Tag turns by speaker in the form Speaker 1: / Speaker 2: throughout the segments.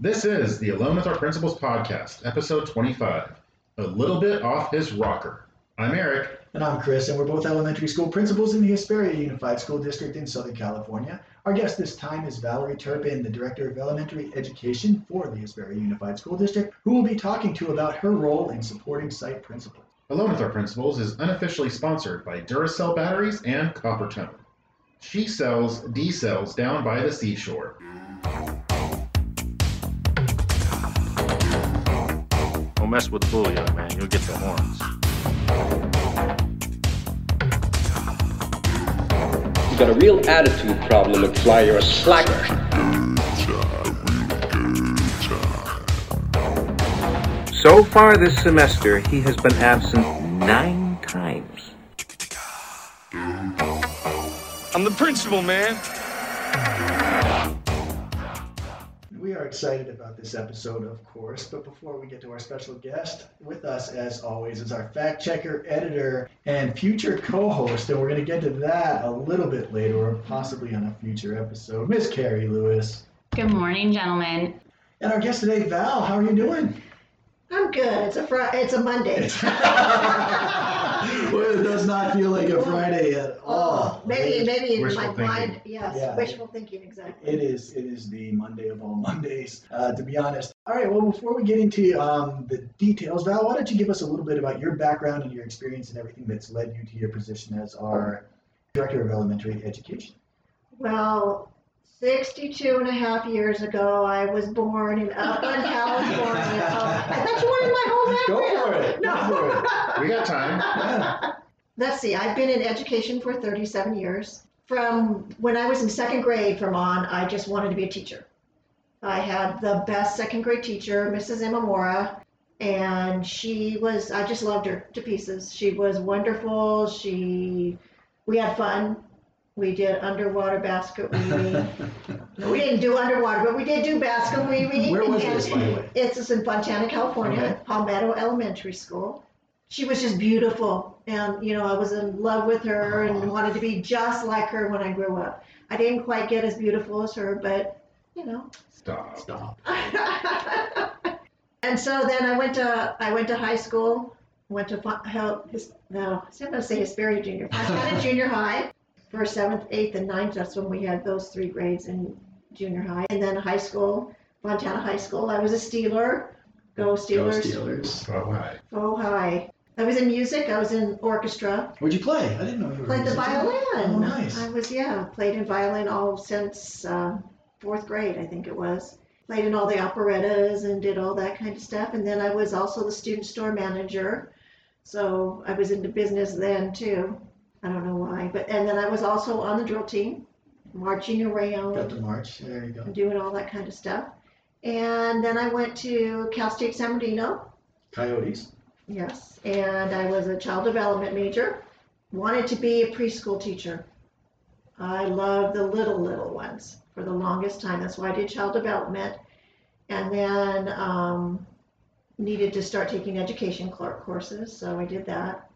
Speaker 1: This is the Alone with Our Principals podcast, episode 25. A little bit off his rocker. I'm Eric.
Speaker 2: And I'm Chris, and we're both elementary school principals in the Hesperia Unified School District in Southern California. Our guest this time is Valerie Turpin, the Director of Elementary Education for the Hesperia Unified School District, who will be talking to about her role in supporting site principals.
Speaker 1: Alone with Our Principals is unofficially sponsored by Duracell batteries and Coppertone. She sells D cells down by the seashore.
Speaker 3: Don't mess with the bull, young man. You'll get the horns.
Speaker 4: You've got a real attitude problem, McFly. You're a slacker.
Speaker 5: So far this semester, he has been absent nine times.
Speaker 3: I'm the principal, man.
Speaker 2: Are excited about this episode, of course, but before we get to our special guest, with us, as always, is our fact checker, editor, and future co host, and we're going to get to that a little bit later, or possibly on a future episode, Miss Carrie Lewis.
Speaker 6: Good morning, gentlemen.
Speaker 2: And our guest today, Val, how are you doing?
Speaker 7: I'm good. It's a Fri. It's a Monday.
Speaker 2: well, it does not feel like a Friday at all.
Speaker 7: Oh, maybe, maybe in
Speaker 1: Wishful
Speaker 7: my
Speaker 1: thinking.
Speaker 7: mind. Yes,
Speaker 2: Yeah.
Speaker 7: wishful thinking. Exactly.
Speaker 2: It is. It is the Monday of all Mondays, uh, to be honest. All right. Well, before we get into um, the details, Val, why don't you give us a little bit about your background and your experience and everything that's led you to your position as our director of elementary education?
Speaker 7: Well, 62 and a half years ago, I was born in Upland, California. I thought you wanted my whole
Speaker 2: Go for it.
Speaker 7: No.
Speaker 2: Go for it.
Speaker 1: We got time.
Speaker 2: Yeah.
Speaker 7: Let's see. I've been in education for 37 years. From when I was in second grade from on, I just wanted to be a teacher. I had the best second grade teacher, Mrs. Emma and she was, I just loved her to pieces. She was wonderful. She, we had fun. We did underwater basket weaving. we didn't do underwater, but we did do basket weaving.
Speaker 2: Where was
Speaker 7: and-
Speaker 2: this, by the way?
Speaker 7: It's in Fontana, California,
Speaker 2: Okay.
Speaker 7: Palmetto Elementary School. She was just beautiful, and you know I was in love with her and uh-huh. wanted to be just like her when I grew up. I didn't quite get as beautiful as her, but you know.
Speaker 1: Stop.
Speaker 2: Stop.
Speaker 7: and so then I went to I went to high school. Went to help his no, I'm going to say Hesperia Junior, Fontana Junior High for seventh, eighth, and ninth. That's when we had those three grades in junior high, and then high school, Fontana High School. I was a Steeler. Go Steelers.
Speaker 2: Go Steelers.
Speaker 1: Oh, hi.
Speaker 7: Oh hi. I was in music. I was in orchestra.
Speaker 2: What'd you play? I didn't know you were. a
Speaker 7: Played the violin.
Speaker 2: Oh, nice.
Speaker 7: I was yeah. Played in violin all since uh, fourth grade, I think it was. Played in all the operettas and did all that kind of stuff. And then I was also the student store manager. So I was into business then too. I don't know why, but and then I was also on the drill team, marching
Speaker 2: Got
Speaker 7: around
Speaker 2: to March. There you go.
Speaker 7: doing all that kind of stuff. And then I went to Cal State San Bernardino.
Speaker 2: Coyotes.
Speaker 7: Yes, and I was a child development major. Wanted to be a preschool teacher. I love the little, little ones for the longest time. That's why I did child development. And then um, needed to start taking education clerk courses, so I did that.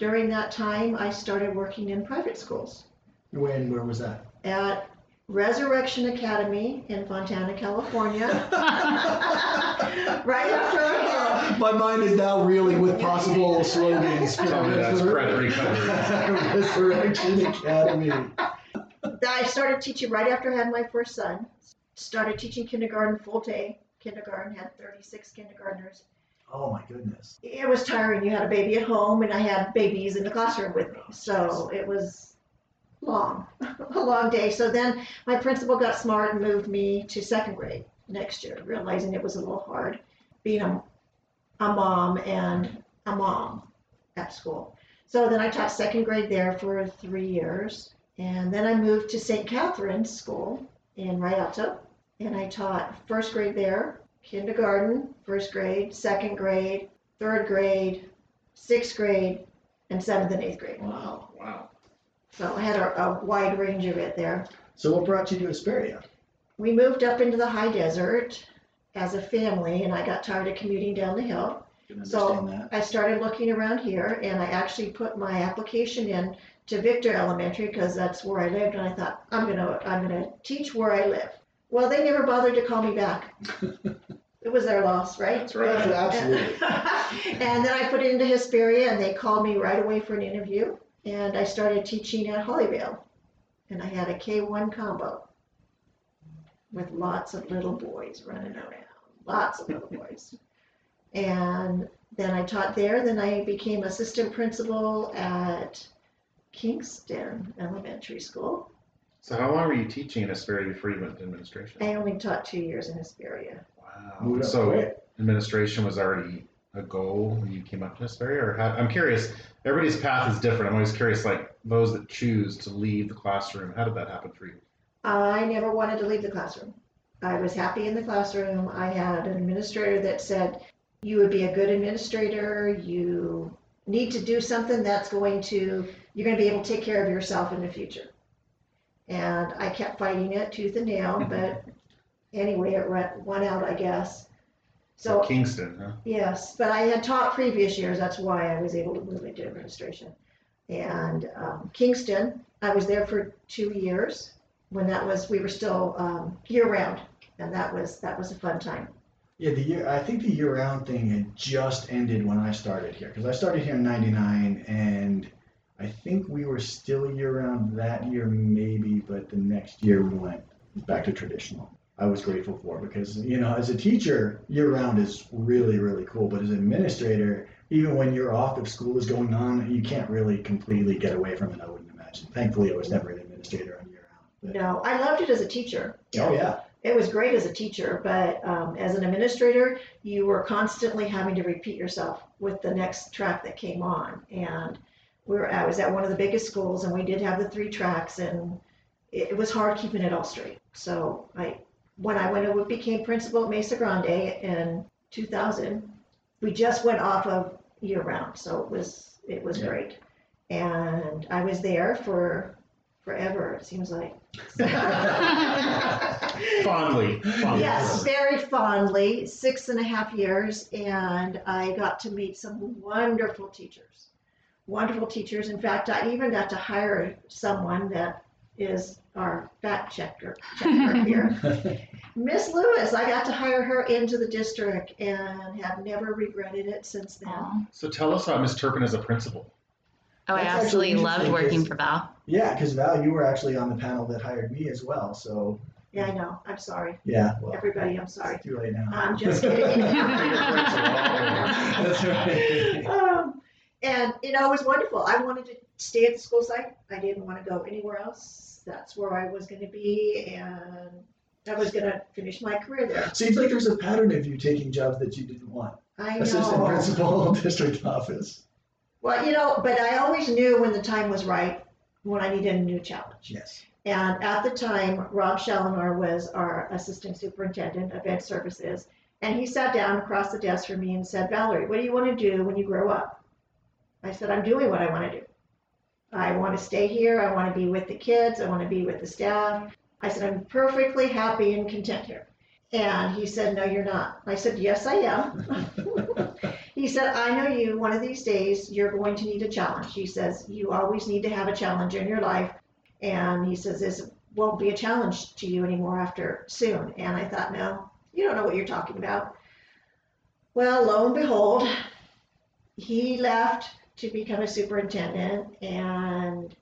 Speaker 7: During that time, I started working in private schools
Speaker 2: When? Where was that?
Speaker 7: at Resurrection Academy in Fontana, California. right after I had
Speaker 2: My mind is now reeling with possible slogans. for oh,
Speaker 1: Tell me that's
Speaker 2: Resur-
Speaker 1: credit recovery.
Speaker 2: Resurrection Academy.
Speaker 7: I started teaching right after I had my first son. Started teaching kindergarten full day. Kindergarten had 36 kindergartners.
Speaker 2: Oh my goodness.
Speaker 7: It was tiring. You had a baby at home, and I had babies in the classroom with me. So it was long, a long day. So then my principal got smart and moved me to second grade next year, realizing it was a little hard being a, a mom and a mom at school. So then I taught second grade there for three years. And then I moved to St. Catherine's School in Rialto. And I taught first grade there, kindergarten, first grade, second grade, third grade, sixth grade, and seventh and eighth grade.
Speaker 2: Wow.
Speaker 1: Wow.
Speaker 7: So I had a, a wide range of it there.
Speaker 2: So what brought you to Hesperia?
Speaker 7: We moved up into the high desert as a family, and I got tired of commuting down the hill.
Speaker 2: Can
Speaker 7: So
Speaker 2: that.
Speaker 7: I started looking around here, and I actually put my application in to Victor Elementary because that's where I lived, and I thought I'm gonna I'm gonna teach where I live. Well, they never bothered to call me back. It was their loss, right?
Speaker 1: That's right.
Speaker 2: Absolutely.
Speaker 7: and then I put it into Hesperia, and they called me right away for an interview. And I started teaching at Hollyvale, and I had a K1 combo with lots of little boys running around, lots of little boys. And then I taught there. Then I became assistant principal at Kingston Elementary School.
Speaker 1: So how long were you teaching in Hesperia before you went to administration?
Speaker 7: I only taught two years in Hesperia.
Speaker 1: Wow. So
Speaker 2: quick.
Speaker 1: administration was already a goal when you came up to Hesperia, or how, I'm curious. Everybody's path is different. I'm always curious, like those that choose to leave the classroom. How did that happen for you?
Speaker 7: I never wanted to leave the classroom. I was happy in the classroom. I had an administrator that said, You would be a good administrator. You need to do something that's going to, you're going to be able to take care of yourself in the future. And I kept fighting it tooth and nail, but anyway, it went- won out, I guess. So
Speaker 1: Kingston, huh?
Speaker 7: Yes, but I had taught previous years, that's why I was able to move into administration. And um, Kingston, I was there for two years, when that was, we were still um, year-round, and that was, that was a fun time.
Speaker 2: Yeah, the year I think the year-round thing had just ended when I started here because I started here in '99, and I think we were still year-round that year, maybe, but the next year we went back to traditional. I was grateful for because you know, as a teacher, year-round is really really cool, but as an administrator, even when you're off if school is going on, you can't really completely get away from it. I wouldn't imagine. Thankfully, I was never an administrator on year-round.
Speaker 7: No, I loved it as a teacher.
Speaker 2: Oh yeah.
Speaker 7: It was great as a teacher, but um, as an administrator, you were constantly having to repeat yourself with the next track that came on. And we were, I was at one of the biggest schools, and we did have the three tracks, and it, it was hard keeping it all straight. So I, when I went and became principal at Mesa Grande in 2000, we just went off of year round, so it was it was
Speaker 2: Yeah.
Speaker 7: great. And I was there for forever. It seems like.
Speaker 1: Fondly. fondly.
Speaker 7: Yes, very fondly, six and a half years, and I got to meet some wonderful teachers. Wonderful teachers. In fact, I even got to hire someone that is our fact checker, checker here. Miss Lewis, I got to hire her into the district and have never regretted it since then.
Speaker 6: Aw.
Speaker 1: So tell us about Miss Turpin as a principal.
Speaker 6: Oh, I absolutely loved working for Val.
Speaker 2: Yeah, because Val, you were actually on the panel that hired me as well. So
Speaker 7: Yeah, I know. I'm sorry.
Speaker 2: yeah, well,
Speaker 7: Everybody, I'm sorry.
Speaker 2: it's too late now.
Speaker 7: I'm just kidding.
Speaker 2: That's right.
Speaker 7: Um, and you know, it was wonderful. I wanted to stay at the school site. I didn't want to go anywhere else. That's where I was going to be, and I was going to finish my career there.
Speaker 2: Seems like there's a pattern of you taking jobs that you didn't want.
Speaker 7: I know.
Speaker 2: Assistant principal, district office.
Speaker 7: Well, you know, but I always knew when the time was right, when I needed a new challenge.
Speaker 2: Yes.
Speaker 7: And at the time, Rob Shalinar was our assistant superintendent of ed services. And he sat down across the desk from me and said, Valerie, what do you want to do when you grow up? I said, I'm doing what I want to do. I want to stay here. I want to be with the kids. I want to be with the staff. I said, I'm perfectly happy and content here. And he said, No, you're not. I said, Yes, I am. he said, I know you. One of these days, you're going to need a challenge. He says, You always need to have a challenge in your life. And he says, This won't be a challenge to you anymore after soon. And I thought, No, you don't know what you're talking about. Well, lo and behold, he left to become a superintendent, and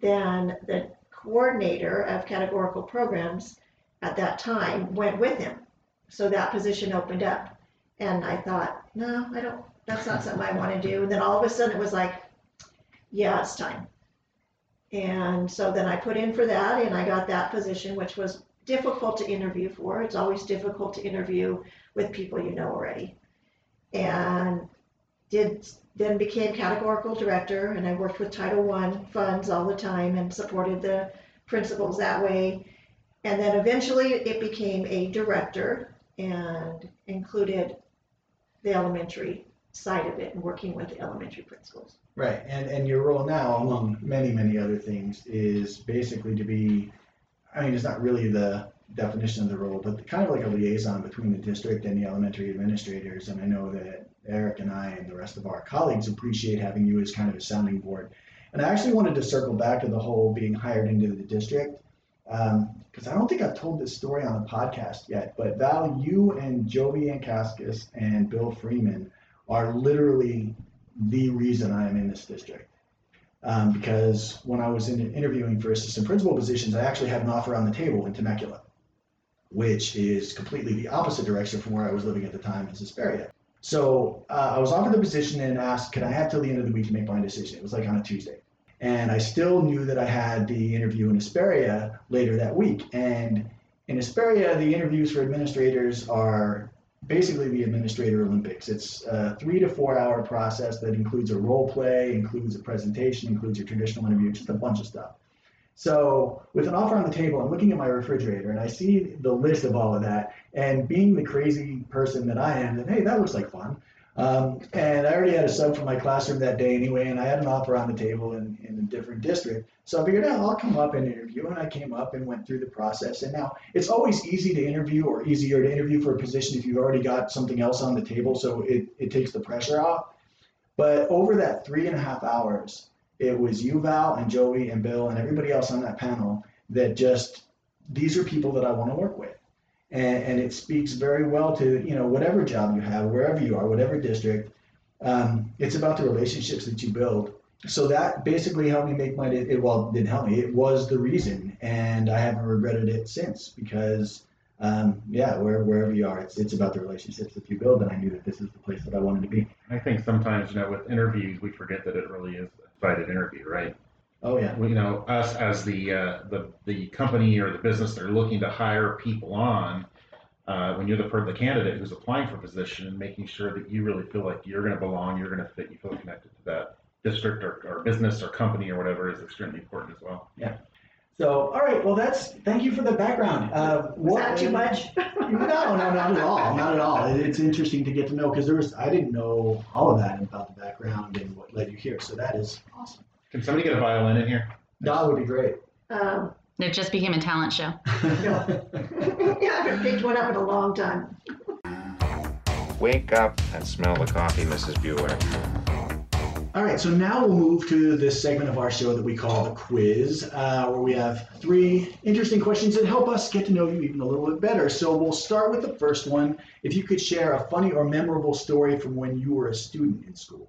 Speaker 7: then the coordinator of categorical programs at that time went with him. So that position opened up. And I thought, no, I don't, that's not something I want to do. And then all of a sudden it was like, yeah, it's time. And so then I put in for that and I got that position, which was difficult to interview for. It's always difficult to interview with people you know already. And did then became categorical director and I worked with Title I funds all the time and supported the principals that way. And then eventually it became a director and included the elementary side of it and working with the elementary principals.
Speaker 2: Right, and, and your role now, among many, many other things, is basically to be, I mean, it's not really the definition of the role, but kind of like a liaison between the district and the elementary administrators. And I know that Eric and I and the rest of our colleagues appreciate having you as kind of a sounding board. And I actually wanted to circle back to the whole being hired into the district. because I don't think I've told this story on the podcast yet. But Val, you and Joey Ankaskis and Bill Freeman are literally the reason I am in this district. Um, because when I was in interviewing for assistant principal positions, I actually had an offer on the table in Temecula, which is completely the opposite direction from where I was living at the time in Hesperia. So uh, I was offered the position and asked, could I have till the end of the week to make my decision? It was like on a Tuesday. And I still knew that I had the interview in Hesperia later that week. And in Hesperia, the interviews for administrators are basically the administrator Olympics. It's a three to four hour process that includes a role play, includes a presentation, includes your traditional interview, just a bunch of stuff. So with an offer on the table, I'm looking at my refrigerator and I see the list of all of that. And being the crazy person that I am, then hey, that looks like fun. Um, and I already had a sub for my classroom that day anyway, and I had an offer on the table in, in a different district. So I figured, oh, I'll come up and interview. And I came up and went through the process. And now it's always easy to interview or easier to interview for a position if you've already got something else on the table. So it, it takes the pressure off. But over that three and a half hours, it was you, Val, and Joey, and Bill, and everybody else on that panel that just, these are people that I want to work with and, and it speaks very well to you know whatever job you have, wherever you are, whatever district. Um, it's about the relationships that you build. So that basically helped me make my it well didn't help me. It was the reason, and I haven't regretted it since because um, yeah, where, wherever you are, it's it's about the relationships that you build, and I knew that this is the place that I wanted to be.
Speaker 1: I think sometimes, you know, with interviews, we forget that it really is a invited interview, right?
Speaker 2: Oh yeah.
Speaker 1: Well, you know, us as the uh, the the company or the business that are looking to hire people on, uh, when you're the per- the candidate who's applying for a position and making sure that you really feel like you're going to belong, you're going to fit, you feel connected to that district or, or business or company or whatever is extremely important as well. Yeah.
Speaker 2: So all right, well that's thank you for the background. Uh,
Speaker 7: Was
Speaker 2: what-
Speaker 7: that too much?
Speaker 2: no, no, not at all, not at all. It- It's interesting to get to know because there was I didn't know all of that about the background and what led you here. So that is awesome.
Speaker 1: Can somebody get a violin in here?
Speaker 2: That would be great.
Speaker 7: Um,
Speaker 6: It just became a talent show.
Speaker 7: yeah, I haven't picked one up in a long time.
Speaker 3: Wake up and smell the coffee, Mrs. Bueller.
Speaker 2: All right, so now we'll move to this segment of our show that we call the quiz, uh, where we have three interesting questions that help us get to know you even a little bit better. So we'll start with the first one. If you could share a funny or memorable story from when you were a student in school.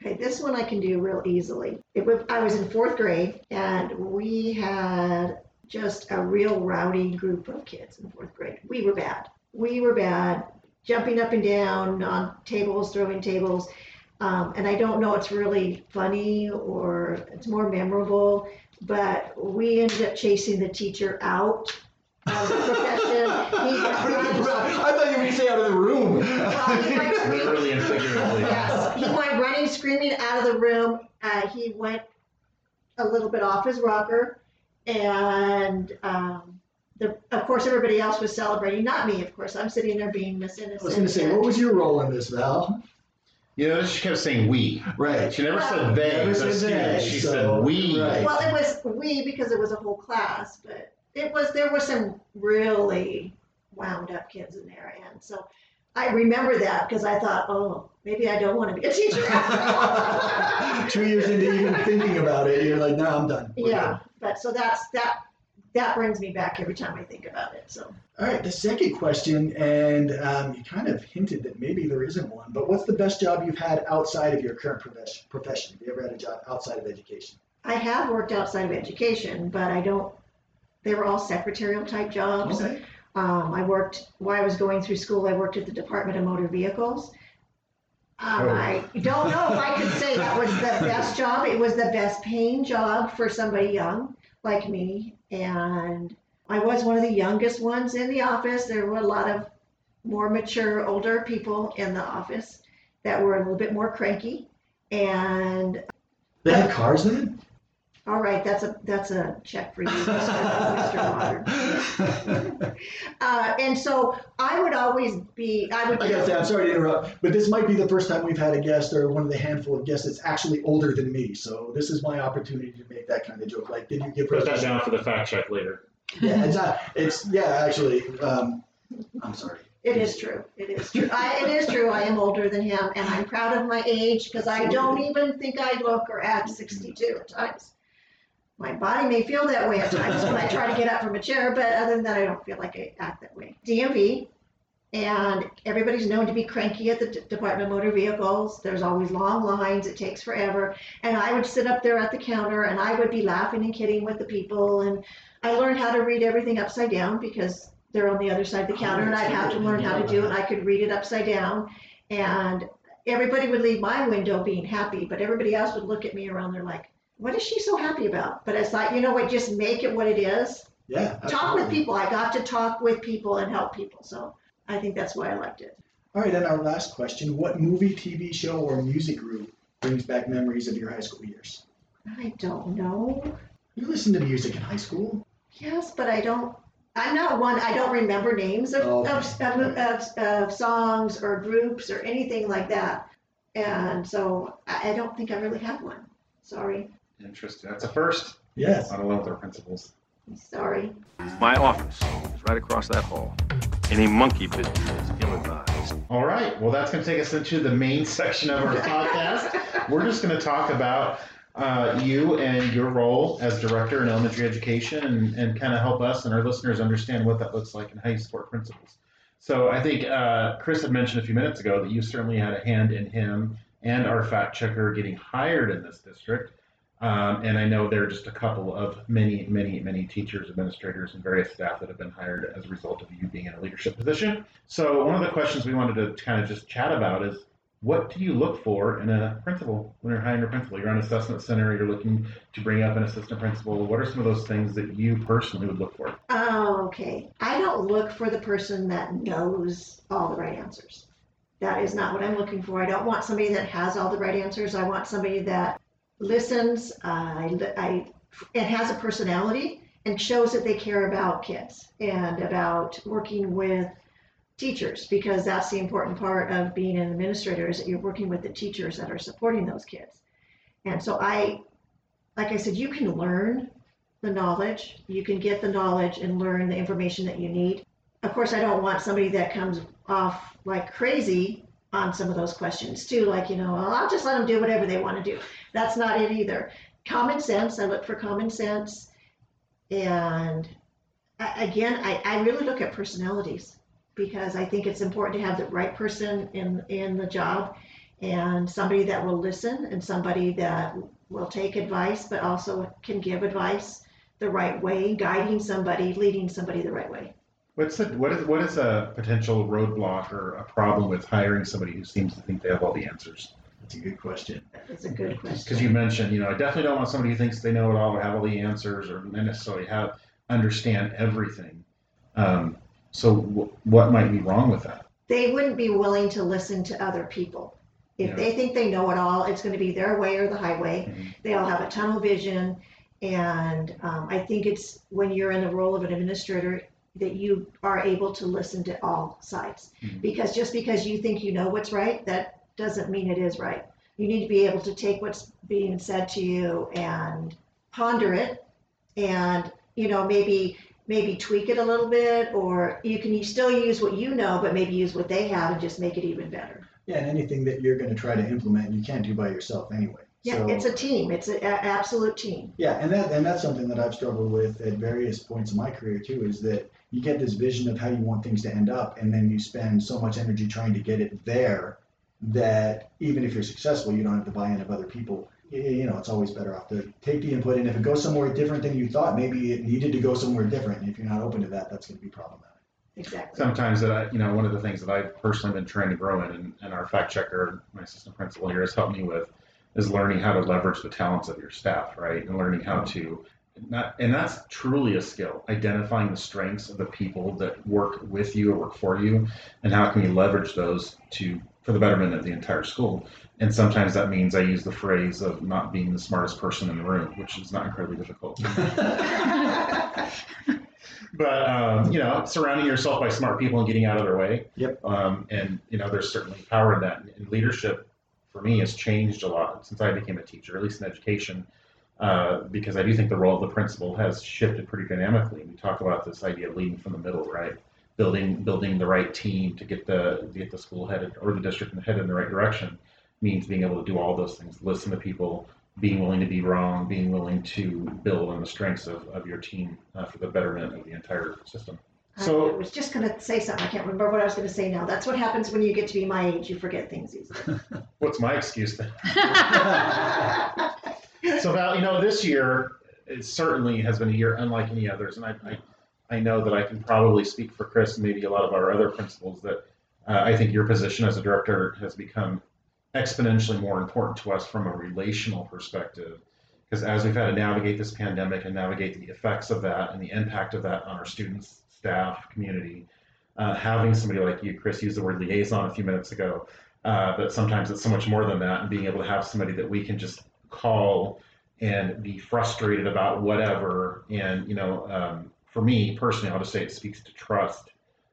Speaker 7: Okay, this one I can do real easily. It was, I was in fourth grade and we had just a real rowdy group of kids in fourth grade. We were bad. We were bad, jumping up and down on tables, throwing tables. Um, and I don't know it's really funny or it's more memorable, but we ended up chasing the teacher out of the profession. He
Speaker 2: I the room.
Speaker 7: Uh, he went a little bit off his rocker, and um, the, of course, everybody else was celebrating. Not me, of course. I'm sitting there being Miss Innocent.
Speaker 2: I was going to say, what was your role in this, Val?
Speaker 1: You know, she kept saying we.
Speaker 2: Right.
Speaker 1: She never
Speaker 7: Well,
Speaker 1: said they.
Speaker 2: Never said
Speaker 1: students.
Speaker 2: they,
Speaker 1: She
Speaker 2: so-
Speaker 1: said we.
Speaker 2: right.
Speaker 7: Well, it was we because it was a whole class, but it was there were some really wound up kids in there, and so I remember that because I thought, oh, maybe I don't want to be a teacher.
Speaker 2: Two years into even thinking about it, you're like, no, I'm done. We're
Speaker 7: Yeah, but so that's that. That brings me back every time I think about it. So
Speaker 2: All right, the second question, and um, you kind of hinted that maybe there isn't one, but what's the best job you've had outside of your current profession? profession? Have you ever had a job outside of education?
Speaker 7: I have worked outside of education, but I don't. They were all secretarial type jobs.
Speaker 2: Okay.
Speaker 7: Um, I worked while I was going through school. I worked at the Department of Motor Vehicles. Um,
Speaker 1: Oh.
Speaker 7: I don't know if I could say that was the best job. It was the best paying job for somebody young like me, and I was one of the youngest ones in the office. There were a lot of more mature, older people in the office that were a little bit more cranky. And
Speaker 2: They had cars then?
Speaker 7: All right, that's a that's a check for you, Mr. Mr. Water. Uh, and so I would always be, I would.
Speaker 2: I gotta say, I'm sorry to interrupt, but this might be the first time we've had a guest or one of the handful of guests that's actually older than me. So this is my opportunity to make that kind of joke. Like, did you give
Speaker 1: Put that down for the fact check later.
Speaker 2: Yeah, it's not. It's yeah, actually. Um, I'm sorry.
Speaker 7: It is true. It is true. I, it is true. I am older than him, and I'm proud of my age because I don't even think I look or act 62 at times. My body may feel that way at times when I try to get up from a chair, but other than that, I don't feel like I act that way. DMV, and everybody's known to be cranky at the D- Department of Motor Vehicles. There's always long lines, it takes forever. And I would sit up there at the counter and I would be laughing and kidding with the people. And I learned how to read everything upside down because they're on the other side of the counter and I'd have to learn how to do it. I could read it upside down. And everybody would leave my window being happy, but everybody else would look at me around there like, what is she so happy about? But it's like, you know what, just make it what it is.
Speaker 2: Yeah.
Speaker 7: Talk with people. I got to talk with people and help people. So I think that's why I liked it.
Speaker 2: All right, and our last question: What movie, TV show, or music group brings back memories of your high school years?
Speaker 7: I don't know.
Speaker 2: You listened to music in high school.
Speaker 7: Yes, but I don't. I'm not one. I don't remember names of,
Speaker 2: Oh,
Speaker 7: of, of, of, of songs or groups or anything like that. And so I, I don't think I really have one. Sorry.
Speaker 1: Interesting. That's a first.
Speaker 2: Yes.
Speaker 1: On along with our principals.
Speaker 7: Sorry.
Speaker 8: My office is right across that hall. Any monkey business is ill-advised.
Speaker 1: All right. Well, that's going to take us into the main section of our podcast. We're just going to talk about uh, you and your role as director in elementary education and, and kind of help us and our listeners understand what that looks like and how you support principals. So I think uh, Chris had mentioned a few minutes ago that you certainly had a hand in him and our fact checker getting hired in this district. Um, and I know there are just a couple of many, many, many teachers, administrators, and various staff that have been hired as a result of you being in a leadership position. So one of the questions we wanted to kind of just chat about is what do you look for in a principal when you're hiring a principal? You're on an assessment center, you're looking to bring up an assistant principal. What are some of those things that you personally would look for?
Speaker 7: Oh, okay. I don't look for the person that knows all the right answers. That is not what I'm looking for. I don't want somebody that has all the right answers. I want somebody that listens, uh, I, I, and has a personality and shows that they care about kids and about working with teachers because that's the important part of being an administrator is that you're working with the teachers that are supporting those kids. And so I, like I said, you can learn the knowledge. You can get the knowledge and learn the information that you need. Of course, I don't want somebody that comes off like crazy on some of those questions too. Like, you know, well, I'll just let them do whatever they want to do. That's not it either. Common sense. I look for common sense. And again, I, I really look at personalities because I think it's important to have the right person in, in the job and somebody that will listen and somebody that will take advice, but also can give advice the right way, guiding somebody, leading somebody the right way.
Speaker 1: What's the, what is what is a potential roadblock or a problem with hiring somebody who seems to think they have all the answers?
Speaker 2: That's a good question.
Speaker 7: That's a good question.
Speaker 1: Because you mentioned, you know, I definitely don't want somebody who thinks they know it all or have all the answers or necessarily have understand everything. Um, so w- what might be wrong with that?
Speaker 7: They wouldn't be willing to listen to other people. If
Speaker 1: Yeah.
Speaker 7: they think they know it all, it's going to be their way or the highway.
Speaker 1: Mhm.
Speaker 7: They all have a tunnel vision. And um, I think it's when you're in the role of an administrator that you are able to listen to all sides.
Speaker 1: Mhm.
Speaker 7: Because just because you think you know what's right, that doesn't mean it is right. You need to be able to take what's being said to you and ponder it and, you know, maybe maybe tweak it a little bit or you can still use what you know but maybe use what they have and just make it even better.
Speaker 2: Yeah, and anything that you're going to try to implement, you can't do by yourself anyway.
Speaker 7: Yeah,
Speaker 2: So-
Speaker 7: it's a team. It's an absolute team.
Speaker 2: Yeah, and that and that's something that I've struggled with at various points in my career too. Is that you get this vision of how you want things to end up, and then you spend so much energy trying to get it there that even if you're successful, you don't have the buy-in of other people. You know, it's always better off to take the input, and if it goes somewhere different than you thought, maybe it needed to go somewhere different. And if you're not open to that, that's going to be problematic.
Speaker 7: Exactly.
Speaker 1: Sometimes that I, you know, one of the things that I've personally been trying to grow in, and, and our fact checker, my assistant principal here, has helped me with, is learning how to leverage the talents of your staff, right, and learning how to not, and that's truly a skill, identifying the strengths of the people that work with you or work for you, and how can you leverage those to for the betterment of the entire school. And sometimes that means I use the phrase of not being the smartest person in the room, which is not incredibly difficult. but um, you know, surrounding yourself by smart people and getting out of their way.
Speaker 2: Yep.
Speaker 1: Um, and you know, there's certainly power in that. And leadership, for me, has changed a lot since I became a teacher, at least in education, uh, because I do think the role of the principal has shifted pretty dynamically. We talk about this idea of leading from the middle, right? Building building the right team to get the get the school headed or the district headed in the right direction means being able to do all those things, listen to people, being willing to be wrong, being willing to build on the strengths of, of your team uh, for the betterment of the entire system.
Speaker 7: So I
Speaker 1: So,
Speaker 7: was just gonna say something, I can't remember what I was gonna say now. That's what happens when you get to be my age, you forget things easily.
Speaker 1: what's my excuse then? So Val, you know, this year it certainly has been a year unlike any others, and I, I, I know that I can probably speak for Chris and maybe a lot of our other principals that uh, I think your position as a director has become exponentially more important to us from a relational perspective. Because as we've had to navigate this pandemic and navigate the effects of that and the impact of that on our students, staff, community, uh, having somebody like you, Chris, used the word liaison a few minutes ago, uh, but sometimes it's so much more than that, and being able to have somebody that we can just call and be frustrated about whatever. And, you know, um, for me personally, I'll just say it speaks to trust,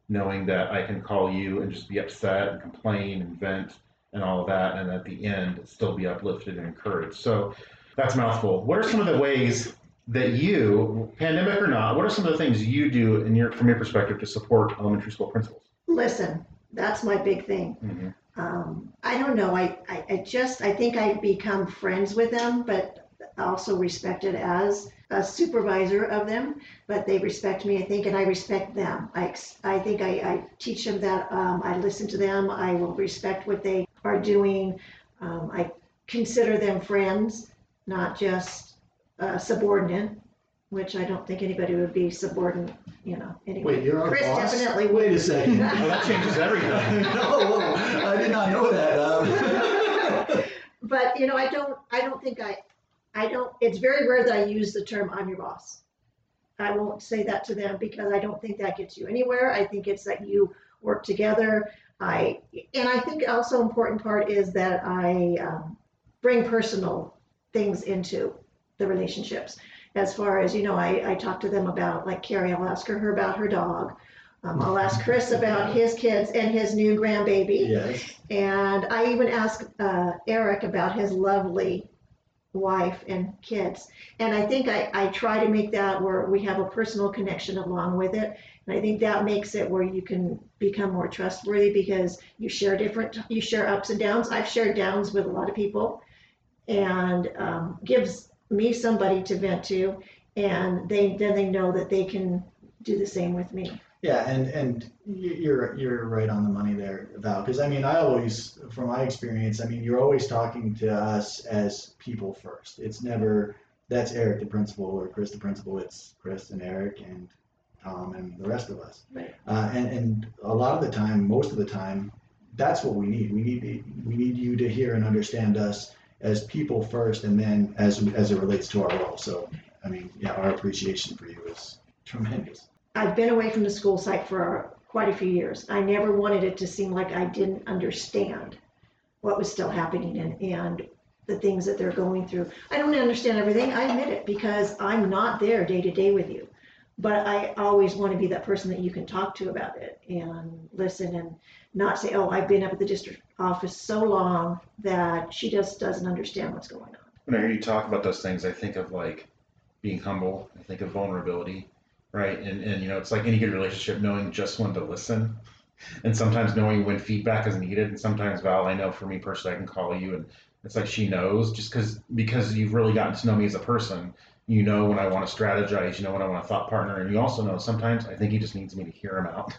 Speaker 1: knowing that I can call you and just be upset and complain and vent and all of that. And at the end, still be uplifted and encouraged. So that's mouthful. What are some of the ways that you, pandemic or not, what are some of the things you do in your, from your perspective to support elementary school principals?
Speaker 7: Listen, that's my big thing.
Speaker 1: Mm-hmm.
Speaker 7: Um, I don't know, I, I, I just, I think I become friends with them, but also respected as a supervisor of them, but they respect me, I think, and I respect them. I, I think I, I teach them that, um, I listen to them, I will respect what they are doing. Um, I consider them friends, not just uh, subordinate, which I don't think anybody would be subordinate, you know, anyway.
Speaker 2: Wait, you're our
Speaker 7: Chris
Speaker 2: boss?
Speaker 7: definitely would.
Speaker 2: Wait a second.
Speaker 1: Well, that changes everything.
Speaker 2: no, I did not know that. Um,
Speaker 7: But, you know, I don't, I don't think I, I don't, it's very rare that I use the term I'm your boss. I won't say that to them because I don't think that gets you anywhere. I think it's that you work together. I, and I think also important part is that I um, bring personal things into the relationships. As far as, you know, I, I talk to them about, like Carrie, I'll ask her about her dog. Um, I'll ask Chris about his kids and his new grandbaby.
Speaker 2: yes.
Speaker 7: And I even asked uh, Eric about his lovely wife and kids. And I think I, I try to make that where we have a personal connection along with it. And I think that makes it where you can become more trustworthy because you share different, you share ups and downs. I've shared downs with a lot of people and um, gives me somebody to vent to. And they then they know that they can do the same with me.
Speaker 2: Yeah, and and you're you're right on the money there, Val. Because I mean, I always, from my experience, I mean, you're always talking to us as people first. It's never that's Eric the principal or Chris the principal. It's Chris and Eric and Tom and the rest of us.
Speaker 7: Right.
Speaker 2: Uh, and and a lot of the time, most of the time, that's what we need. We need we need you to hear and understand us as people first, and then as as it relates to our role. So, I mean, yeah, our appreciation for you is tremendous.
Speaker 7: I've been away from the school site for quite a few years. I never wanted it to seem like I didn't understand what was still happening and, and the things that they're going through. I don't understand everything, I admit it, because I'm not there day to day with you. But I always want to be that person that you can talk to about it and listen and not say, oh, I've been up at the district office so long that she just doesn't understand what's going on.
Speaker 1: when I hear you talk about those things, I think of like being humble. I think of vulnerability, right? And and you know, it's like any good relationship, knowing just when to listen, and sometimes knowing when feedback is needed. And sometimes Val, I know for me personally, I can call you, and it's like she knows just because because you've really gotten to know me as a person. You know when I want to strategize. You know when I want a thought partner, and you also know sometimes I think he just needs me to hear him out.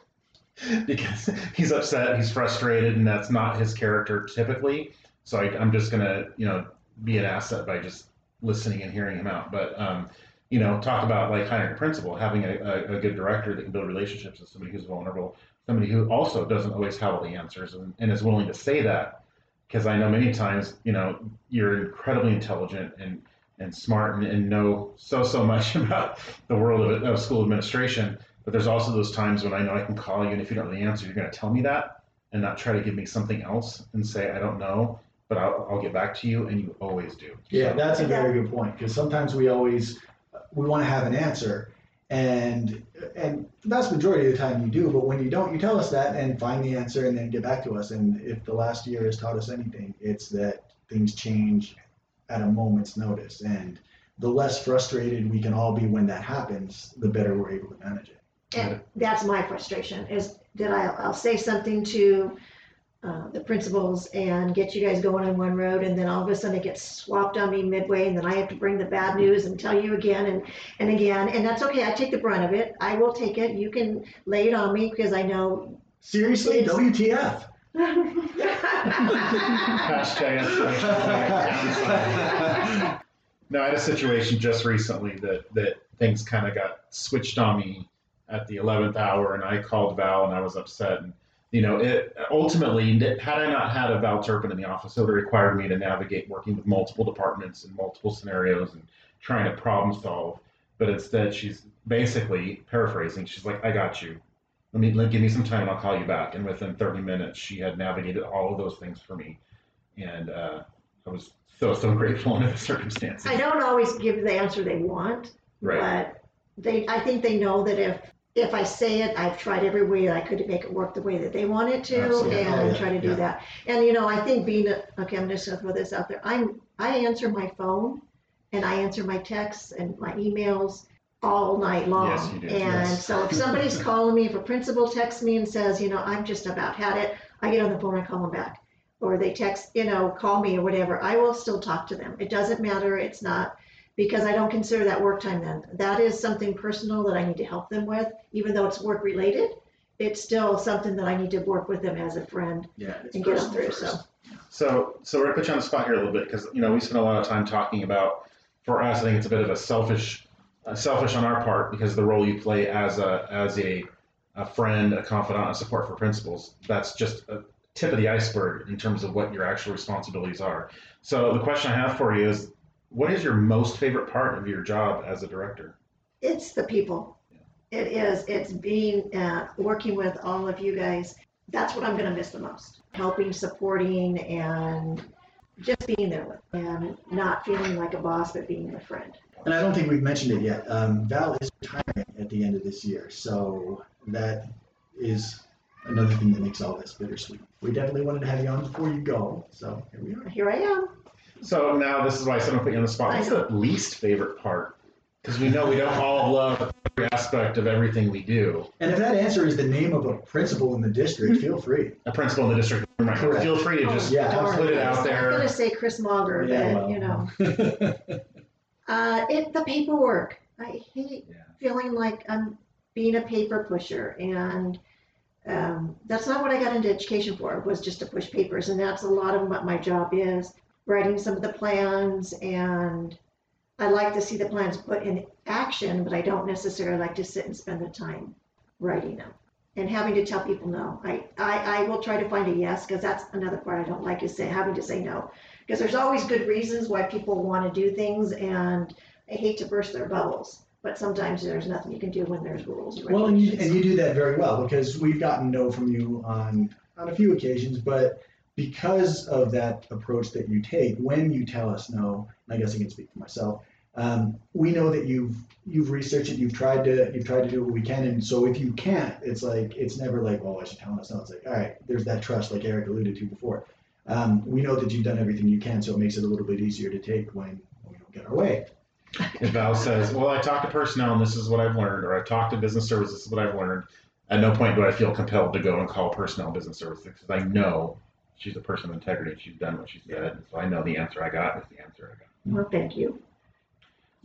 Speaker 1: because he's upset, he's frustrated, and that's not his character typically. So I, I'm just gonna, you know, be an asset by just listening and hearing him out. But um, you know, talk about like hiring a principal, having a, a, a good director that can build relationships with somebody who's vulnerable, somebody who also doesn't always have all the answers and, and is willing to say that. Because I know many times, you know, you're incredibly intelligent and and smart and, and know so so much about the world of, of school administration. But there's also those times when I know I can call you, and if you don't know the answer, you're going to tell me that, and not try to give me something else and say I don't know, but I'll, I'll get back to you, and you always do.
Speaker 2: Yeah,
Speaker 1: So-
Speaker 2: that's a very good point because sometimes we always we want to have an answer, and and the vast majority of the time you do, but when you don't, you tell us that and find the answer and then get back to us. And if the last year has taught us anything, it's that things change at a moment's notice, and the less frustrated we can all be when that happens, the better we're able to manage it.
Speaker 7: And that's my frustration is that I, I'll say something to uh, the principals and get you guys going on one road, and then all of a sudden it gets swapped on me midway, and then I have to bring the bad news and tell you again and, and again, and that's okay, I take the brunt of it, I will take it, you can lay it on me, because I know.
Speaker 2: Seriously, WTF?
Speaker 1: Hashtag escalation. No, I had a situation just recently that, that things kind of got switched on me at the 11th hour, and I called Val and I was upset. And, you know, it ultimately, had I not had a Val Turpin in the office, it would have required me to navigate working with multiple departments and multiple scenarios and trying to problem solve. But instead, she's basically paraphrasing. She's like, I got you. Let me let, give me some time and I'll call you back. And within 30 minutes, she had navigated all of those things for me. And uh, I was so, so grateful under the circumstances.
Speaker 7: I don't always give the answer they want,
Speaker 1: Right.
Speaker 7: but they, I think they know that if, if I say it, I've tried every way that I could to make it work the way that they want it to
Speaker 2: Absolutely. Oh,
Speaker 7: and
Speaker 2: yeah,
Speaker 7: try to do
Speaker 2: yeah.
Speaker 7: that. And, you know, I think being, a- okay, I'm just gonna throw this out there. I'm, I answer my phone and I answer my texts and my emails all night long.
Speaker 1: Yes, you do.
Speaker 7: And
Speaker 2: Yes.
Speaker 7: so if somebody's calling me, if a principal texts me and says, you know, I'm just about had it, I get on the phone, and call them back. Or they text, you know, call me or whatever, I will still talk to them. It doesn't matter, it's not, because I don't consider that work time then. That is something personal that I need to help them with, even though it's work related. It's still something that I need to work with them as a friend
Speaker 2: Yeah. it's
Speaker 7: and get them through,
Speaker 2: first.
Speaker 7: so.
Speaker 1: So, so we're gonna put you on the spot here a little bit because you know we spend a lot of time talking about. For us, I think it's a bit of a selfish, uh, selfish on our part because the role you play as a as a, a friend, a confidant, a support for principals. That's just a tip of the iceberg in terms of what your actual responsibilities are. So the question I have for you is, what is your most favorite part of your job as a director?
Speaker 7: It's the people. It is, it's being, uh, working with all of you guys. That's what I'm gonna miss the most. Helping, supporting, and just being there with, and not feeling like a boss, but being a friend.
Speaker 2: And I don't think we've mentioned it yet. Um, Val is retiring at the end of this year, so that is another thing that makes all this bittersweet. We definitely wanted to have you on before you go, so here we are.
Speaker 7: Here I am.
Speaker 1: So now this is why someone put you on the spot. What's the least favorite part? Because we know we don't all love every aspect of everything we do.
Speaker 2: And if that answer is the name of a principal in the district, feel free.
Speaker 1: A principal in the district,
Speaker 2: Correct.
Speaker 1: feel free to just
Speaker 2: Yeah,
Speaker 1: put it out there.
Speaker 7: I'm gonna say Chris Monger,
Speaker 2: Yeah,
Speaker 7: but,
Speaker 2: well.
Speaker 7: you know, uh, it, the paperwork. I hate
Speaker 1: Yeah.
Speaker 7: feeling like I'm being a paper pusher and um, that's not what I got into education for, was just to push papers. And that's a lot of what my job is, writing some of the plans and I like to see the plans put in action, but I don't necessarily like to sit and spend the time writing them and having to tell people no. I, I, I will try to find a yes, because that's another part I don't like is say, having to say no. Because there's always good reasons why people want to do things and I hate to burst their bubbles. But sometimes there's nothing you can do when there's rules and
Speaker 2: Well, and you, and you do that very well because we've gotten no from you on, on a few occasions, but because of that approach that you take, when you tell us no, and I guess I can speak for myself, um, we know that you've you've researched it, you've tried to you've tried to do what we can, and so if you can't, it's like it's never like, well, I should tell us no. It's like, all right, there's that trust, like Eric alluded to before. Um, we know that you've done everything you can, so it makes it a little bit easier to take when we don't get our way.
Speaker 1: If Val says, well, I talked to personnel and this is what I've learned, or I talked to business services, this is what I've learned, at no point do I feel compelled to go and call personnel business services because I know she's a person of integrity she's done what she said. And so I know the answer I got is the answer I got.
Speaker 7: Well, thank you.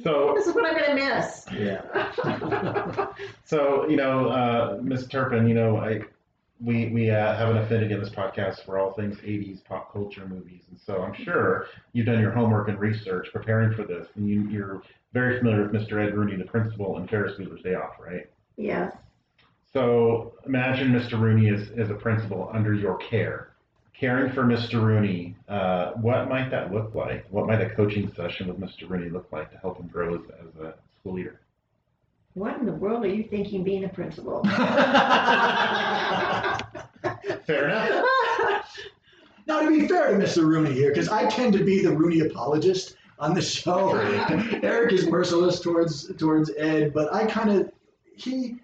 Speaker 1: So
Speaker 7: This is what I'm gonna miss.
Speaker 2: Yeah.
Speaker 1: So, you know, uh, Ms. Turpin, you know, I, we, we uh, have an affinity in this podcast for all things 80s pop culture movies. And so I'm sure you've done your homework and research preparing for this. And you, you're very familiar with Mr. Ed Rooney, the principal in Ferris Bueller's Day Off, right?
Speaker 7: Yes.
Speaker 1: So imagine Mr. Rooney is as a principal under your care. Caring for Mr. Rooney, uh, what might that look like? What might a coaching session with Mr. Rooney look like to help him grow as, as a school leader?
Speaker 7: What in the world are you thinking being a principal?
Speaker 1: Fair enough.
Speaker 2: Now, to be fair to Mr. Rooney here, because I tend to be the Rooney apologist on the show. Eric is merciless towards towards Ed, but I kind of he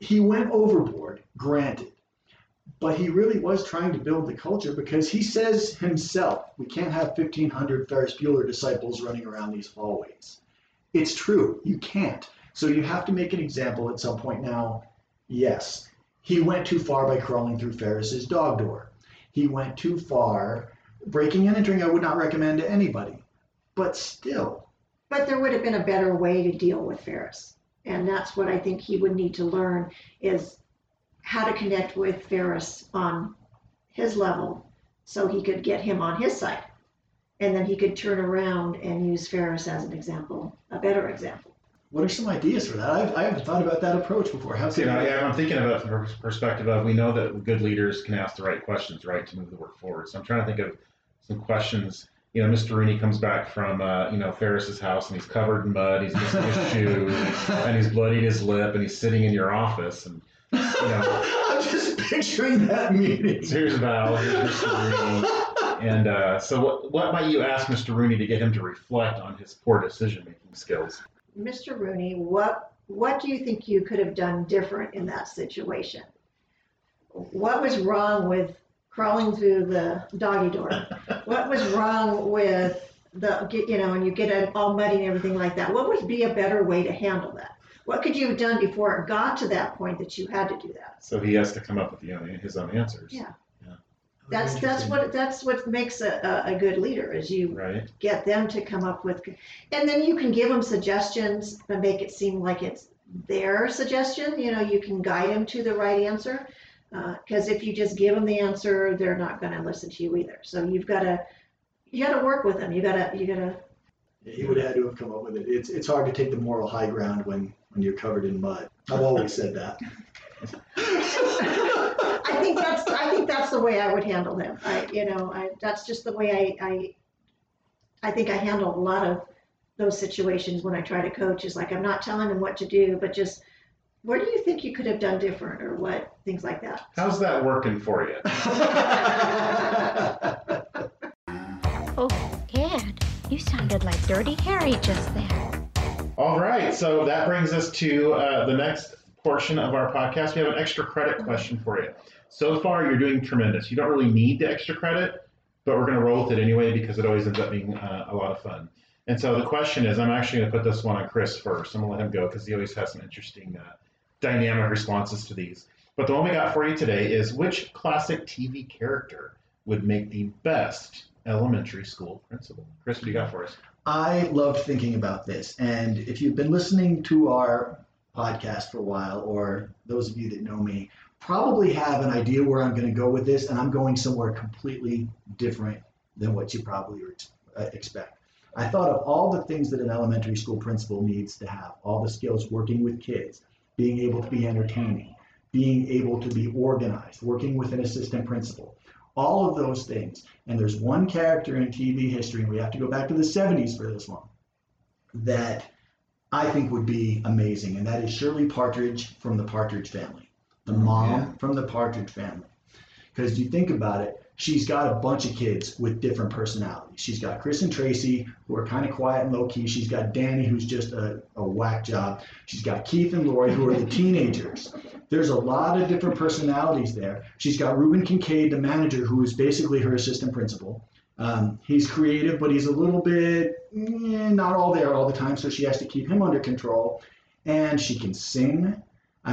Speaker 2: he went overboard, granted, but he really was trying to build the culture because he says himself, we can't have 1,500 Ferris Bueller disciples running around these hallways. It's true, you can't. So you have to make an example at some point. Now, yes, he went too far by crawling through Ferris's dog door he went too far. Breaking and entering, I would not recommend to anybody. But still,
Speaker 7: But there would have been a better way to deal with Ferris. And that's what I think he would need to learn is how to connect with Ferris on his level so he could get him on his side. And then he could turn around and use Ferris as an example, a better example.
Speaker 2: what are some ideas for that? I, I haven't thought about that approach before. How
Speaker 1: So,
Speaker 2: could
Speaker 1: you know,
Speaker 2: I?
Speaker 1: yeah, I'm thinking about from the perspective of we know that good leaders can ask the right questions, right, to move the work forward. So I'm trying to think of some questions. You know, Mr. Rooney comes back from uh, you know Ferris's house and he's covered in mud, he's missing his shoe, and he's bloodied his lip, and he's sitting in your office, and you know,
Speaker 2: I'm just picturing that meeting.
Speaker 1: so here's Val, here's Mr. Rooney, and uh, so what what might you ask Mr. Rooney to get him to reflect on his poor decision making skills?
Speaker 7: Mr. Rooney, what what do you think you could have done different in that situation? What was wrong with crawling through the doggy door? What was wrong with the you know, and you get all muddy and everything like that? What would be a better way to handle that? What could you have done before it got to that point that you had to do that?
Speaker 1: So he has to come up with the, own- his own answers.
Speaker 7: Yeah. That's that's what that's what makes a, a, a good leader is you
Speaker 1: Right.
Speaker 7: get them to come up with, and then you can give them suggestions and make it seem like it's their suggestion. You know, you can guide them to the right answer. Uh, because if you just give them the answer, they're not going to listen to you either. So you've got to, you got to work with them. You got to, you got to.
Speaker 2: He would have had to have come up with it. It's it's hard to take the moral high ground when when you're covered in mud. I've always said that.
Speaker 7: I think that's, I think that's the way I would handle them. I, you know, I, that's just the way I, I, I think I handle a lot of those situations when I try to coach. Is like I'm not telling them what to do, but just where do you think you could have done different or what things like that.
Speaker 1: How's that working for you?
Speaker 9: You sounded like Dirty Harry just there.
Speaker 1: All right, so that brings us to uh, the next portion of our podcast. We have an extra credit question for you. So far, you're doing tremendous. You don't really need the extra credit, but we're going to roll with it anyway because it always ends up being uh, a lot of fun. And so the question is, I'm actually going to put this one on Chris first. I'm going to let him go because he always has some interesting uh, dynamic responses to these. But the one we got for you today is which classic TV character would make the best elementary school principal? Chris, what do you got for us?
Speaker 2: I loved thinking about this, and if you've been listening to our podcast for a while, or those of you that know me, probably have an idea where I'm going to go with this, and I'm going somewhere completely different than what you probably uh, expect. I thought of all the things that an elementary school principal needs to have all the skills working with kids, being able to be entertaining, being able to be organized, working with an assistant principal, all of those things. And there's one character in TV history, and we have to go back to the 70s for this one, that I think would be amazing, and that is Shirley Partridge from the Partridge family, the oh, mom from the Partridge family. Because you think about it, she's got a bunch of kids with different personalities. She's got Chris and Tracy, who are kind of quiet and low key. She's got Danny, who's just a, a whack job. She's got Keith and Laurie, who are the teenagers. There's a lot of different personalities there. She's got Reuben Kincaid, the manager, who is basically her assistant principal. Um, he's creative, but he's a little bit eh, not all there all the time, so she has to keep him under control. And she can sing.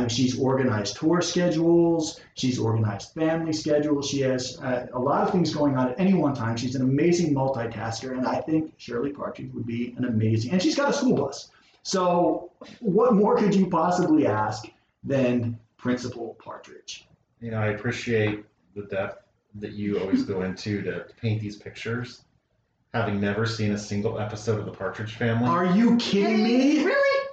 Speaker 2: She's organized tour schedules. She's organized family schedules. She has uh, a lot of things going on at any one time. She's an amazing multitasker, and I think Shirley Partridge would be an amazing. And she's got a school bus. So, what more could you possibly ask than Principal Partridge?
Speaker 1: You know, I appreciate the depth that you always go into to paint these pictures. Having never seen a single episode of The Partridge Family.
Speaker 2: Are you kidding me?
Speaker 7: Really?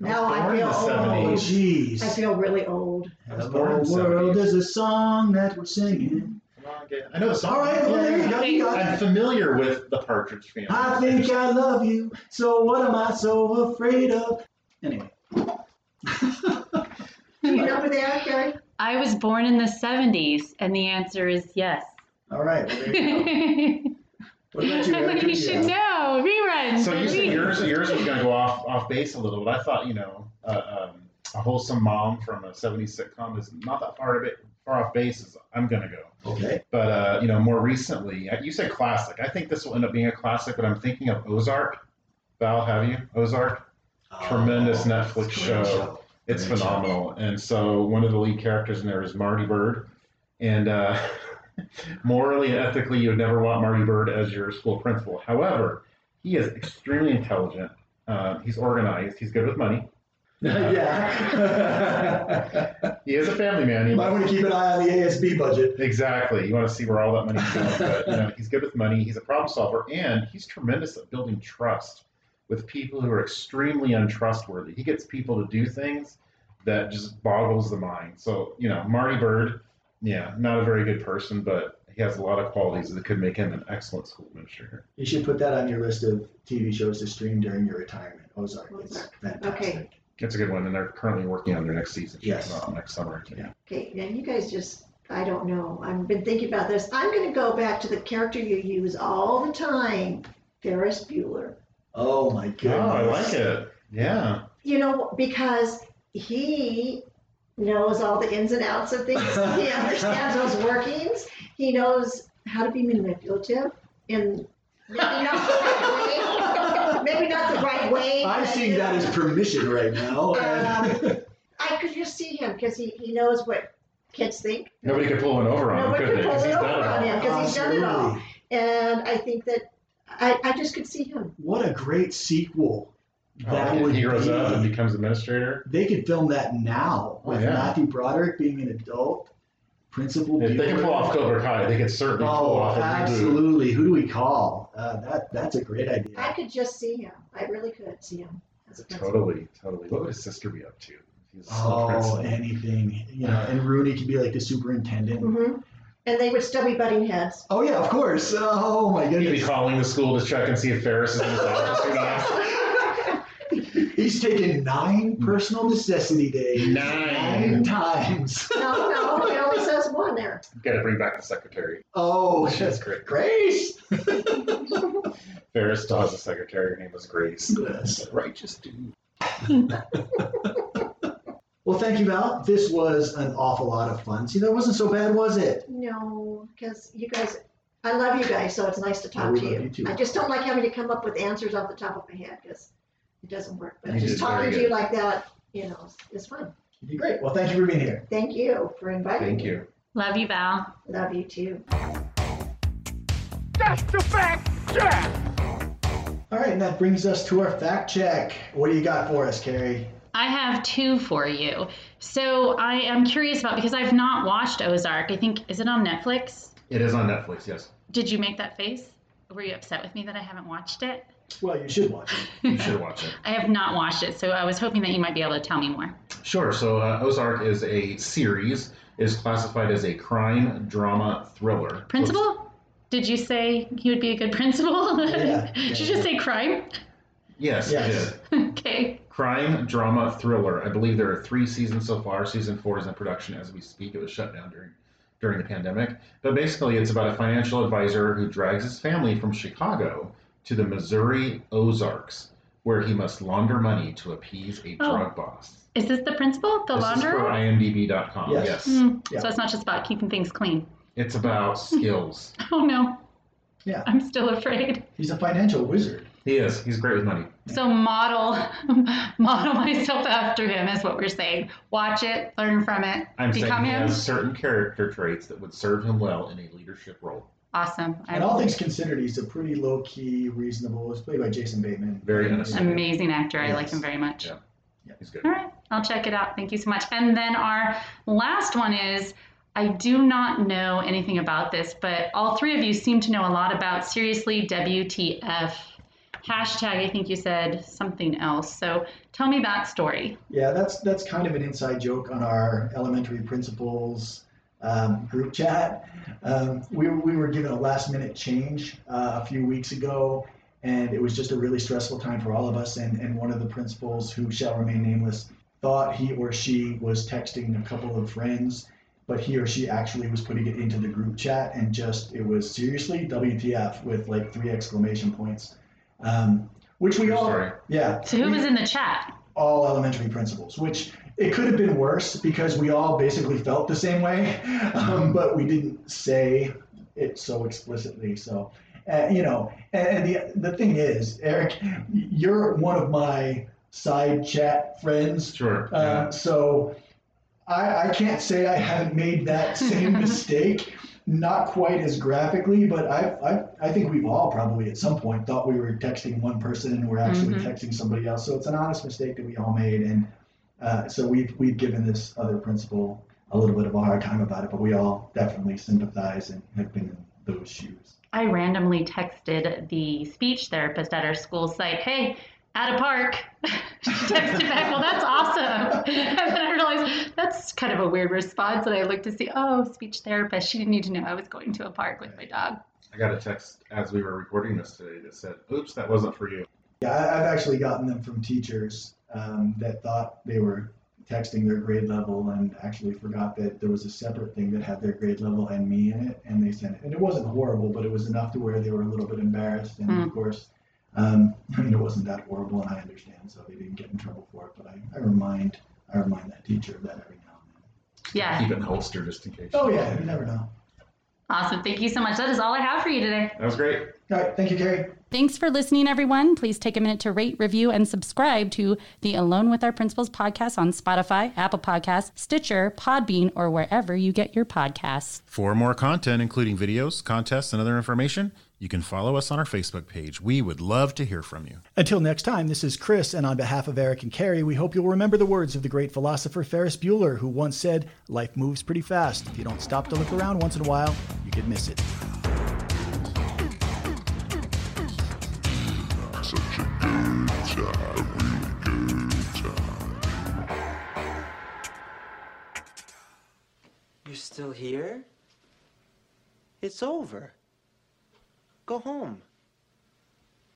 Speaker 7: Now I
Speaker 1: born in
Speaker 7: feel
Speaker 1: the
Speaker 7: old.
Speaker 1: 70s.
Speaker 2: Jeez.
Speaker 7: I feel really old.
Speaker 1: I was born in the
Speaker 2: Hello world,
Speaker 1: 70s.
Speaker 2: there's a song that we're singing.
Speaker 1: Come on, get- I know the song.
Speaker 2: All right, well, there you go. You got
Speaker 1: I'm
Speaker 2: it.
Speaker 1: familiar with The Partridge Family.
Speaker 2: I think I love you, so what am I so afraid of? Anyway.
Speaker 7: Do you know who they are, Carrie?
Speaker 6: I was born in the 70s, and the answer is yes.
Speaker 2: All right, well, there you go. What about you, Eric?
Speaker 6: you
Speaker 2: Who do
Speaker 6: should
Speaker 2: have?
Speaker 6: know. Reruns.
Speaker 1: So you said yours, yours was going to go off off base a little, but I thought you know uh, um, a wholesome mom from a '70s sitcom is not that far a bit far off base as I'm going to go.
Speaker 2: Okay.
Speaker 1: But uh, you know, more recently, uh, you said classic. I think this will end up being a classic, but I'm thinking of Ozark. Val, have you Ozark? Tremendous
Speaker 2: Oh,
Speaker 1: Netflix
Speaker 2: great
Speaker 1: show. It's phenomenal. And so one of the lead characters in there is Marty Byrde, and uh, morally and ethically, you would never want Marty Byrde as your school principal. However, he is extremely intelligent. Uh, he's organized. He's good with money.
Speaker 2: yeah.
Speaker 1: He is a family man.
Speaker 2: You might want to keep an eye on the ASB budget.
Speaker 1: Exactly. You want to see where all that money's going. But, you know, he's good with money. He's a problem solver, and he's tremendous at building trust with people who are extremely untrustworthy. He gets people to do things that just boggles the mind. So, you know, Marty Byrde, yeah, not a very good person, but he has a lot of qualities that could make him an excellent school administrator.
Speaker 2: You should put that on your list of TV shows to stream during your retirement. Ozark. It's fantastic.
Speaker 7: Okay.
Speaker 1: It's a good one, and they're currently working on their next season.
Speaker 2: Yes.
Speaker 1: Uh, next summer.
Speaker 2: Yeah.
Speaker 7: Okay, now you guys just, I don't know. I've been thinking about this. I'm going to go back to the character you use all the time, Ferris Bueller.
Speaker 2: Oh my goodness.
Speaker 1: Oh, I like it. Yeah.
Speaker 7: You know, because he knows all the ins and outs of things. he understands those workings. He knows how to be manipulative in maybe not the right way. Maybe not the right way.
Speaker 2: I'm seeing that as permission right now.
Speaker 7: Um, I could just see him because he, he knows what kids think.
Speaker 1: Nobody could pull one over on him,
Speaker 7: Nobody
Speaker 1: could
Speaker 7: could
Speaker 1: they?
Speaker 7: pull
Speaker 1: 'Cause
Speaker 7: it
Speaker 1: he's done
Speaker 7: over on him because he's done it all. And I think that I, I just could see him.
Speaker 2: What a great sequel that
Speaker 1: Oh,
Speaker 2: would
Speaker 1: he grows
Speaker 2: be.
Speaker 1: up and becomes administrator.
Speaker 2: They could film that now
Speaker 1: Oh,
Speaker 2: with
Speaker 1: yeah.
Speaker 2: Matthew Broderick being an adult, Principal
Speaker 1: If they can pull off Cobra Kai, they could certainly pull
Speaker 2: Oh,
Speaker 1: off a reboot.
Speaker 2: absolutely. Who do we call? Uh, that that's a great idea.
Speaker 7: I could just see him. I really could see him as a.
Speaker 1: Totally, totally. What would his sister be up to? He's
Speaker 2: Oh, anything. You know, and Rooney could be like the superintendent.
Speaker 7: hmm And they would still be butting heads.
Speaker 2: Oh yeah, of course. Oh my goodness.
Speaker 1: He'd be calling the school to check and see if Ferris is in his office or not.
Speaker 2: He's taken nine personal necessity days.
Speaker 1: Nine.
Speaker 2: Nine times.
Speaker 7: no, no, he only says one there.
Speaker 1: Got to bring back the secretary.
Speaker 2: Oh,
Speaker 1: that's great.
Speaker 2: Grace.
Speaker 1: Ferris still has a secretary. Her name was Grace.
Speaker 2: Yes.
Speaker 1: Righteous dude.
Speaker 2: Well, thank you, Val. This was an awful lot of fun. See, that wasn't so bad, was it?
Speaker 7: No, because you guys, I love you guys, so it's nice to
Speaker 2: Oh,
Speaker 7: talk
Speaker 2: we
Speaker 7: to
Speaker 2: love
Speaker 7: you.
Speaker 2: you too.
Speaker 7: I just don't like having to come up with answers off the top of my head because it doesn't work. But
Speaker 1: You
Speaker 7: just talking
Speaker 1: very
Speaker 7: to you like that, you know, is fun.
Speaker 2: You did great. Well, thank you for being here.
Speaker 7: Thank you for inviting me.
Speaker 1: Thank
Speaker 7: me.
Speaker 1: you.
Speaker 6: Love you, Val.
Speaker 7: Love you too. That's the fact, Jack!
Speaker 2: All right, and that brings us to our fact check. What do you got for us, Carrie?
Speaker 6: I have two for you. So I am curious about because I've not watched Ozark. I think is it on Netflix?
Speaker 1: It is on Netflix, yes.
Speaker 6: Did you make that face? Were you upset with me that I haven't watched it?
Speaker 2: Well, you should watch it.
Speaker 1: You should watch it.
Speaker 6: I have not watched it, so I was hoping that you might be able to tell me more.
Speaker 1: Sure. So uh, Ozark is a series. It is classified as a crime drama thriller. So
Speaker 6: Principal? Did you say he would be a good principal?
Speaker 2: Yeah,
Speaker 6: Did you
Speaker 2: yeah.
Speaker 6: just say crime?
Speaker 1: yes,
Speaker 2: Yes.
Speaker 1: it did.
Speaker 6: okay.
Speaker 1: Crime drama thriller. I believe there are three seasons so far. Season four is in production as we speak. It was shut down during during the pandemic. But basically, it's about a financial advisor who drags his family from Chicago to the Missouri Ozarks, where he must launder money to appease a
Speaker 6: Oh.
Speaker 1: drug boss.
Speaker 6: Is this the principal? The
Speaker 1: this is for
Speaker 6: launderer?
Speaker 1: IMDb.com.
Speaker 2: Yes.
Speaker 1: yes.
Speaker 6: Hmm,
Speaker 2: Yeah.
Speaker 6: So it's not just about keeping things clean.
Speaker 1: It's about skills.
Speaker 6: Oh no.
Speaker 2: Yeah.
Speaker 6: I'm still afraid.
Speaker 2: He's a financial wizard.
Speaker 1: He is. He's great with money.
Speaker 6: So model model myself after him is what we're saying. Watch it, learn from it,
Speaker 1: I'm
Speaker 6: become
Speaker 1: saying he
Speaker 6: him.
Speaker 1: has certain character traits that would serve him well in a leadership role.
Speaker 6: Awesome.
Speaker 2: And
Speaker 6: I'm
Speaker 2: all things considered, he's a pretty low key, reasonable. He's played by Jason Bateman.
Speaker 1: Very
Speaker 2: And,
Speaker 1: innocent.
Speaker 6: amazing actor. I like him very much.
Speaker 1: Yeah. Yeah. He's good.
Speaker 6: All right, I'll check it out. Thank you so much. And then our last one is I do not know anything about this, but all three of you seem to know a lot about seriously WTF. Hashtag, I think you said something else. So tell me that story.
Speaker 2: Yeah, that's that's kind of an inside joke on our elementary principals um, group chat. Um, we, we were given a last minute change uh, a few weeks ago, and it was just a really stressful time for all of us. And, and one of the principals, who shall remain nameless, thought he or she was texting a couple of friends, but he or she actually was putting it into the group chat, and just it was seriously WTF with like three exclamation points. Um, which we
Speaker 1: True
Speaker 2: all,
Speaker 1: story.
Speaker 2: yeah.
Speaker 6: So who
Speaker 2: we-
Speaker 6: was in the chat?
Speaker 2: all elementary principals, which it could have been worse because we all basically felt the same way, um, but we didn't say it so explicitly. So, uh, you know, and, and the the thing is, Eric, you're one of my side chat friends,
Speaker 1: Sure.
Speaker 2: uh, so I, I can't say I haven't made that same mistake. Not quite as graphically, but I, I, I think we've all probably at some point thought we were texting one person and we're actually
Speaker 6: Mhm.
Speaker 2: texting somebody else. So it's an honest mistake that we all made, and uh, so we've we've given this other principal a little bit of a hard time about it, but we all definitely sympathize and have been in those shoes.
Speaker 6: I randomly texted the speech therapist at our school site, hey, at a park. she texted back, well, that's awesome. And then I realized that's kind of a weird response. And I looked to see, oh, speech therapist. She didn't need to know I was going to a park with my dog.
Speaker 1: I got a text as we were recording this today that said, "Oops, that wasn't for you."
Speaker 2: Yeah, I, I've actually gotten them from teachers um, that thought they were texting their grade level and actually forgot that there was a separate thing that had their grade level and me in it, and they sent it. And it wasn't horrible, but it was enough to where they were a little bit embarrassed. And
Speaker 6: Hmm.
Speaker 2: of course, um, I mean, it wasn't that horrible, and I understand, so they didn't get in trouble for it. But I, I remind I remind that teacher of that every now and then.
Speaker 6: Yeah.
Speaker 1: Keep it in holster just in case.
Speaker 2: Oh yeah, you never know.
Speaker 6: Awesome. Thank you so much. That is all I have for you today.
Speaker 1: That was great.
Speaker 2: All right, thank you, Carrie.
Speaker 6: Thanks for listening, everyone. Please take a minute to rate, review, and subscribe to the Alone with Our Principals podcast on Spotify, Apple Podcasts, Stitcher, Podbean, or wherever you get your podcasts.
Speaker 10: For more content, including videos, contests, and other information, you can follow us on our Facebook page. We would love to hear from you.
Speaker 2: Until next time, this is Chris, and on behalf of Eric and Carrie, we hope you'll remember the words of the great philosopher Ferris Bueller, who once said, Life moves pretty fast. If you don't stop to look around once in a while, you could miss it.
Speaker 11: Such a good time, really good time.
Speaker 12: You're still here? It's over. Go home.